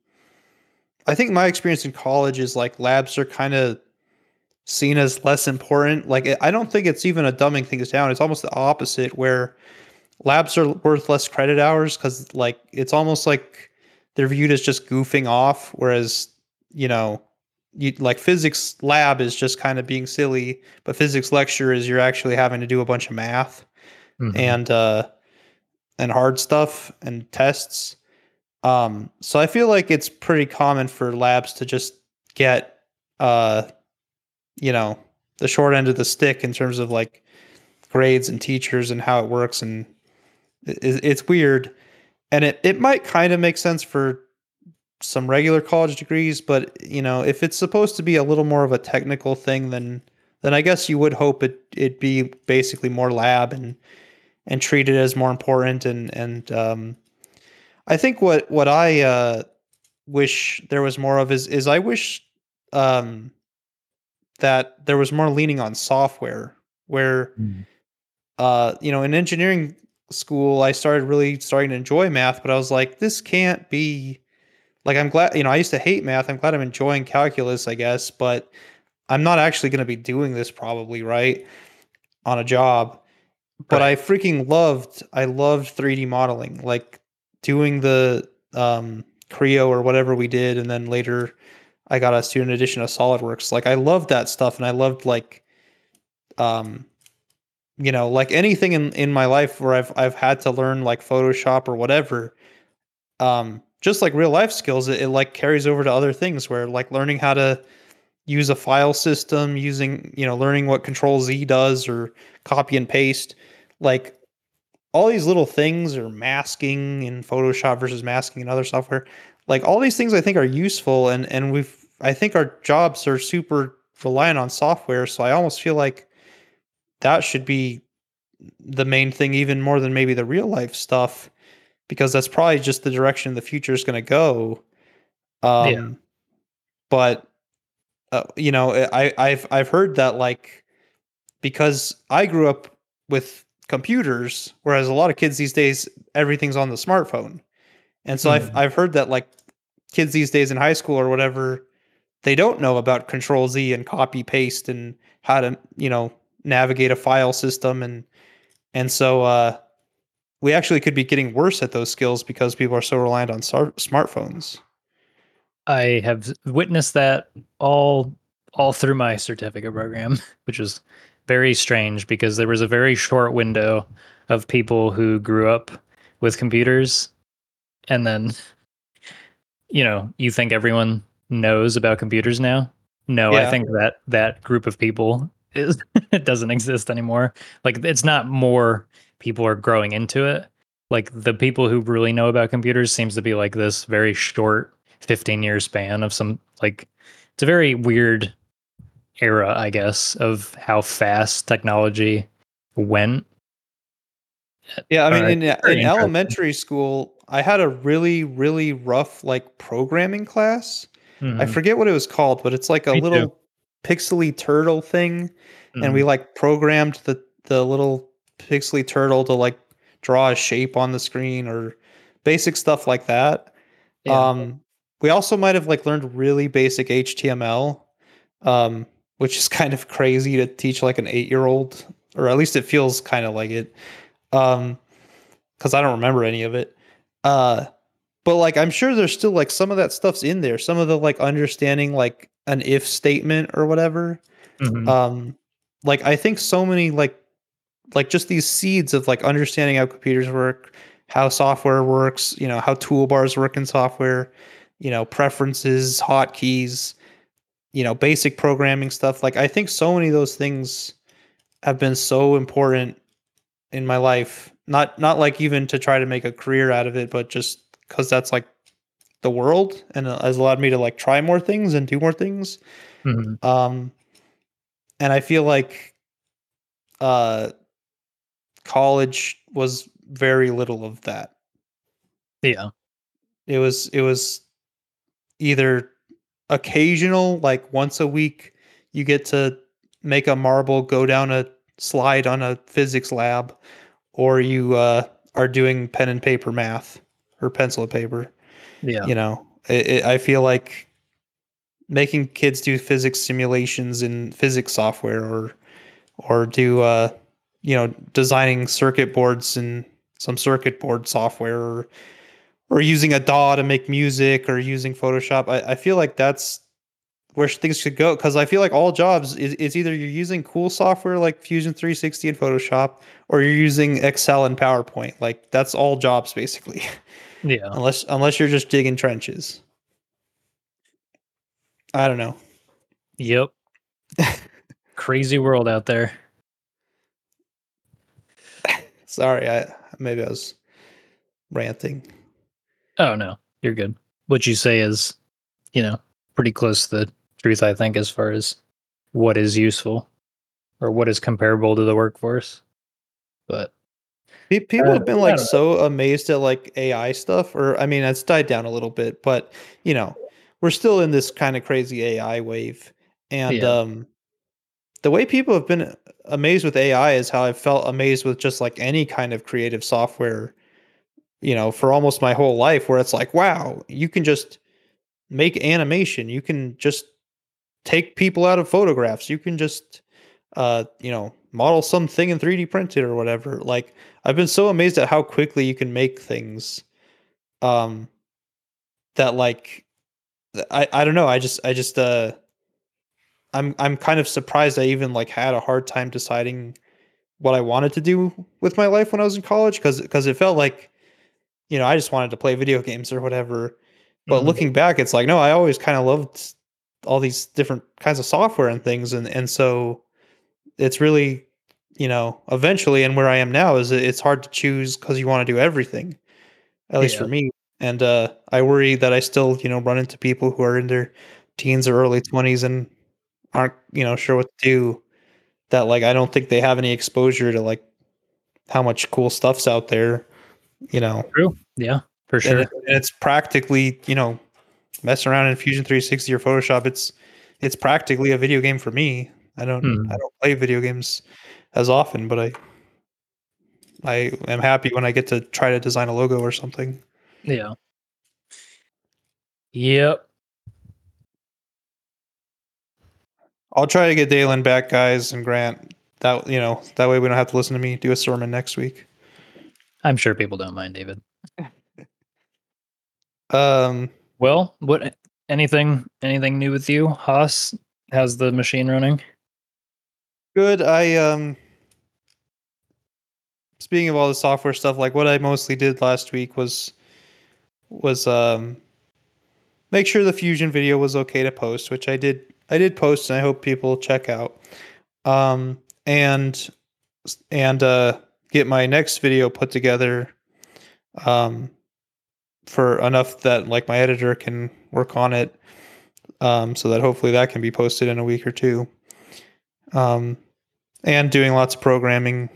Speaker 1: I think my experience in college is like labs are kind of seen as less important. Like I don't think it's even a dumbing things down. It's almost the opposite where labs are worth less credit hours because like it's almost like they're viewed as just goofing off, whereas you know you like physics lab is just kind of being silly, but physics lecture is you're actually having to do a bunch of math mm-hmm. and uh and hard stuff and tests. Um so I feel like it's pretty common for labs to just get uh you know, the short end of the stick in terms of like grades and teachers and how it works and it, it's weird and it, it might kind of make sense for some regular college degrees, but you know, if it's supposed to be a little more of a technical thing, then then I guess you would hope it it'd be basically more lab and and treated as more important. And and um, I think what what I uh, wish there was more of is is I wish um, that there was more leaning on software where mm. uh, you know in engineering school I started really starting to enjoy math, but I was like, this can't be like I'm glad, you know, I used to hate math. I'm glad I'm enjoying calculus, I guess, but I'm not actually going to be doing this probably, right? On a job. But right. I freaking loved I loved 3D modeling, like doing the um Creo or whatever we did and then later I got a student edition of SolidWorks. Like I loved that stuff and I loved like um you know, like anything in in my life where I've I've had to learn like Photoshop or whatever um just like real life skills, it, it like carries over to other things where like learning how to use a file system, using, you know, learning what control Z does or copy and paste, like all these little things or masking in Photoshop versus masking in other software. Like all these things I think are useful and and we've I think our jobs are super reliant on software, so I almost feel like that should be the main thing even more than maybe the real life stuff because that's probably just the direction the future is going to go. Um, yeah. But uh, you know, I, I've I've heard that like because I grew up with computers, whereas a lot of kids these days everything's on the smartphone, and so mm. I've I've heard that like kids these days in high school or whatever, they don't know about Control Z and copy paste and how to you know navigate a file system and and so uh, we actually could be getting worse at those skills because people are so reliant on smartphones.
Speaker 2: I have witnessed that all all through my certificate program, which is very strange because there was a very short window of people who grew up with computers. And then you know you think everyone knows about computers now? No i think that that group of people is it doesn't exist anymore. Like it's not more people are growing into it like the people who really know about computers seems to be like this very short 15 year span of some like it's a very weird era i guess of how fast technology went
Speaker 1: Yeah, I mean,
Speaker 2: Alright.
Speaker 1: in, in elementary school, I had a really, really rough like programming class. I
Speaker 2: Mhm.
Speaker 1: forget what it was called, but it's like a
Speaker 2: Me too.
Speaker 1: little pixely turtle thing, and
Speaker 2: Mhm.
Speaker 1: we like programmed the the little pixely turtle to like draw a shape on the screen or basic stuff like that.
Speaker 2: Yeah.
Speaker 1: Um, we also might have like learned really basic HTML, um, which is kind of crazy to teach like an eight year old, or at least it feels kind of like it. Um, because I don't remember any of it. Uh, but like I'm sure there's still like some of that stuff's in there. Some of the like understanding like an if statement or whatever.
Speaker 2: Mhm.
Speaker 1: Um, like I think so many like like just these seeds of like understanding how computers work, how software works, you know, how toolbars work in software, you know, preferences, hotkeys, you know, basic programming stuff. Like I think so many of those things have been so important in my life. Not not like even to try to make a career out of it, but just because that's like the world and it has allowed me to like try more things and do more things.
Speaker 2: Mhm.
Speaker 1: Um, and I feel like uh, college was very little of that.
Speaker 2: Yeah.
Speaker 1: It was it was either occasional, like once a week, you get to make a marble go down a slide on a physics lab, or you uh, are doing pen and paper math or pencil and paper.
Speaker 2: Yeah.
Speaker 1: You know, it, it, I feel like making kids do physics simulations in physics software or or do uh you know designing circuit boards in some circuit board software or or using a DAW to make music or using Photoshop. I, I feel like that's where things should go because I feel like all jobs is, is either you're using cool software like Fusion 360 and Photoshop or you're using Excel and PowerPoint. Like that's all jobs basically.
Speaker 2: Yeah.
Speaker 1: unless unless you're just digging trenches. I don't know.
Speaker 2: Yep. Crazy world out there.
Speaker 1: Sorry, I maybe I was ranting.
Speaker 2: Oh no, you're good. What you say is, you know, pretty close to the truth, I think, as far as what is useful or what is comparable to the workforce. But
Speaker 1: People
Speaker 2: Uh,
Speaker 1: have been like so amazed at like AI stuff, or I mean, it's died down a little bit, but you know, we're still in this kind of crazy AI wave, and
Speaker 2: Yeah.
Speaker 1: um, the way people have been amazed with AI is how I've felt amazed with just like any kind of creative software, you know, for almost my whole life, where it's like, wow, you can just make animation, you can just take people out of photographs, you can just, uh, you know, model something in 3D printed or whatever. Like, I've been so amazed at how quickly you can make things, um, that like, I I don't know, I just I just uh. I'm I'm kind of surprised I even like had a hard time deciding what I wanted to do with my life when I was in college because because it felt like you know I just wanted to play video games or whatever. But
Speaker 2: Mhm.
Speaker 1: looking back, it's like no, I always kind of loved all these different kinds of software and things, and and so it's really you know eventually and where I am now is it's hard to choose because you want to do everything, at least for me. And uh, I worry that I still you know run into people who are in their teens or early twenties and aren't you know sure what to do that like I don't think they have any exposure to like how much cool stuff's out there, you know.
Speaker 2: true. Yeah, for
Speaker 1: And,
Speaker 2: sure.
Speaker 1: it- and it's practically, you know, messing around in Fusion 360 or Photoshop, it's it's practically a video game for me. I don't
Speaker 2: Hmm.
Speaker 1: I don't play video games as often, but I I am happy when I get to try to design a logo or something.
Speaker 2: Yeah. Yep.
Speaker 1: I'll try to get Deylan back, guys, and Grant. That you know, that way we don't have to listen to me do a sermon next week.
Speaker 2: I'm sure people don't mind, David.
Speaker 1: Um
Speaker 2: Well, what anything anything new with you, Haas? How's the machine running?
Speaker 1: Good. I um speaking of all the software stuff, like what I mostly did last week was was um make sure the fusion video was okay to post, which I did I did post and I hope people check out. Um and and uh get my next video put together um for enough that like my editor can work on it um so that hopefully that can be posted in a week or two. Um and doing lots of programming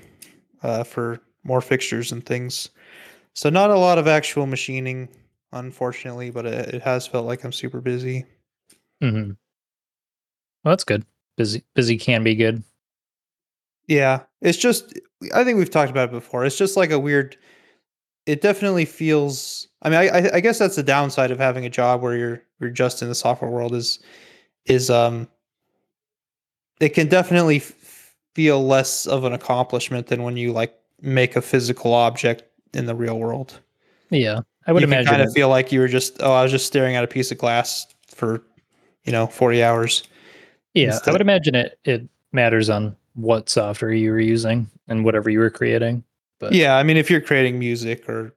Speaker 1: uh for more fixtures and things. So not a lot of actual machining unfortunately, but it, it has felt like I'm super busy.
Speaker 2: Mm-hmm. Well, that's good. Busy, busy can be good.
Speaker 1: Yeah, it's just I think we've talked about it before. It's just like a weird. It definitely feels. I mean, I I guess that's the downside of having a job where you're you're just in the software world is is um. It can definitely feel less of an accomplishment than when you like make a physical object in the real world.
Speaker 2: Yeah, I would
Speaker 1: you
Speaker 2: imagine
Speaker 1: kind of feel like you were just oh, I was just staring at a piece of glass for you know forty hours.
Speaker 2: Yeah. I would imagine it it matters on what software you were using and whatever you were creating.
Speaker 1: But yeah, I mean, if you're creating music or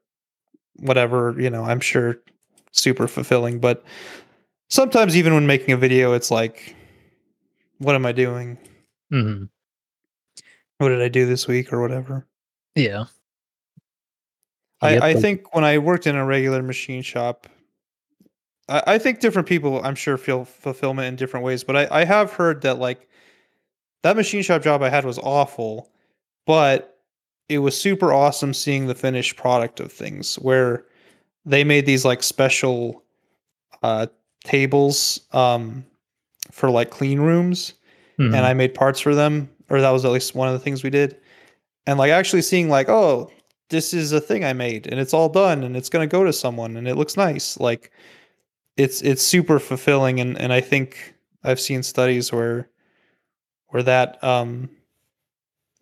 Speaker 1: whatever, you know, I'm sure super fulfilling. But sometimes, even when making a video, it's like, what am I doing?
Speaker 2: Mm-hmm.
Speaker 1: What did I do this week or whatever?
Speaker 2: Yeah.
Speaker 1: I, I think when I worked in a regular machine shop, I, I, think different people, I'm sure, feel fulfillment in different ways. But I, I have heard that like that machine shop job I had was awful, but it was super awesome seeing the finished product of things where they made these like special uh, tables um, for like clean rooms, mm-hmm. and I made parts for them, or that was at least one of the things we did. And like actually seeing like, oh, this is a thing I made and it's all done and it's going to go to someone and it looks nice. Like it's it's super fulfilling and and I think I've seen studies where where that um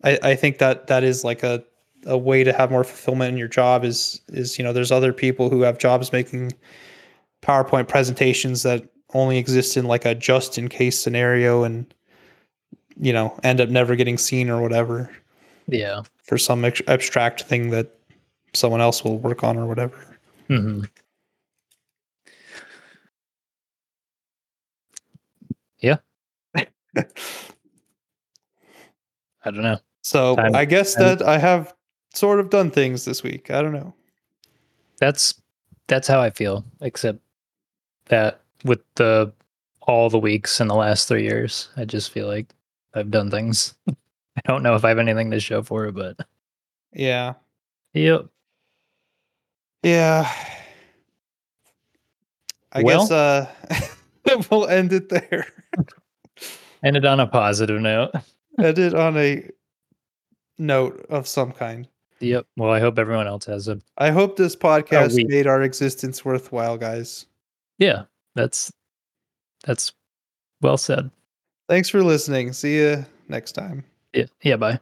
Speaker 1: I I think that that is like a a way to have more fulfillment in your job is is you know there's other people who have jobs making PowerPoint presentations that only exist in like a just in case scenario and you know end up never getting seen or whatever.
Speaker 2: Yeah
Speaker 1: for some ex- abstract thing that someone else will work on or whatever.
Speaker 2: Mm-hmm. Yeah. I don't know.
Speaker 1: So time, I guess time. that I have sort of done things this week. I don't know.
Speaker 2: That's that's how I feel, except that with the all the weeks in the last three years, I just feel like I've done things. I don't know if I have anything to show for it, but
Speaker 1: yeah.
Speaker 2: Yep.
Speaker 1: Yeah. I well, guess uh we'll end it there.
Speaker 2: end it on a positive note.
Speaker 1: Ended on a note of some kind.
Speaker 2: Yep. Well, I hope everyone else has a.
Speaker 1: I hope this podcast made our existence worthwhile, guys.
Speaker 2: Yeah, that's that's well said.
Speaker 1: Thanks for listening. See you next time.
Speaker 2: Yeah. Yeah. Bye.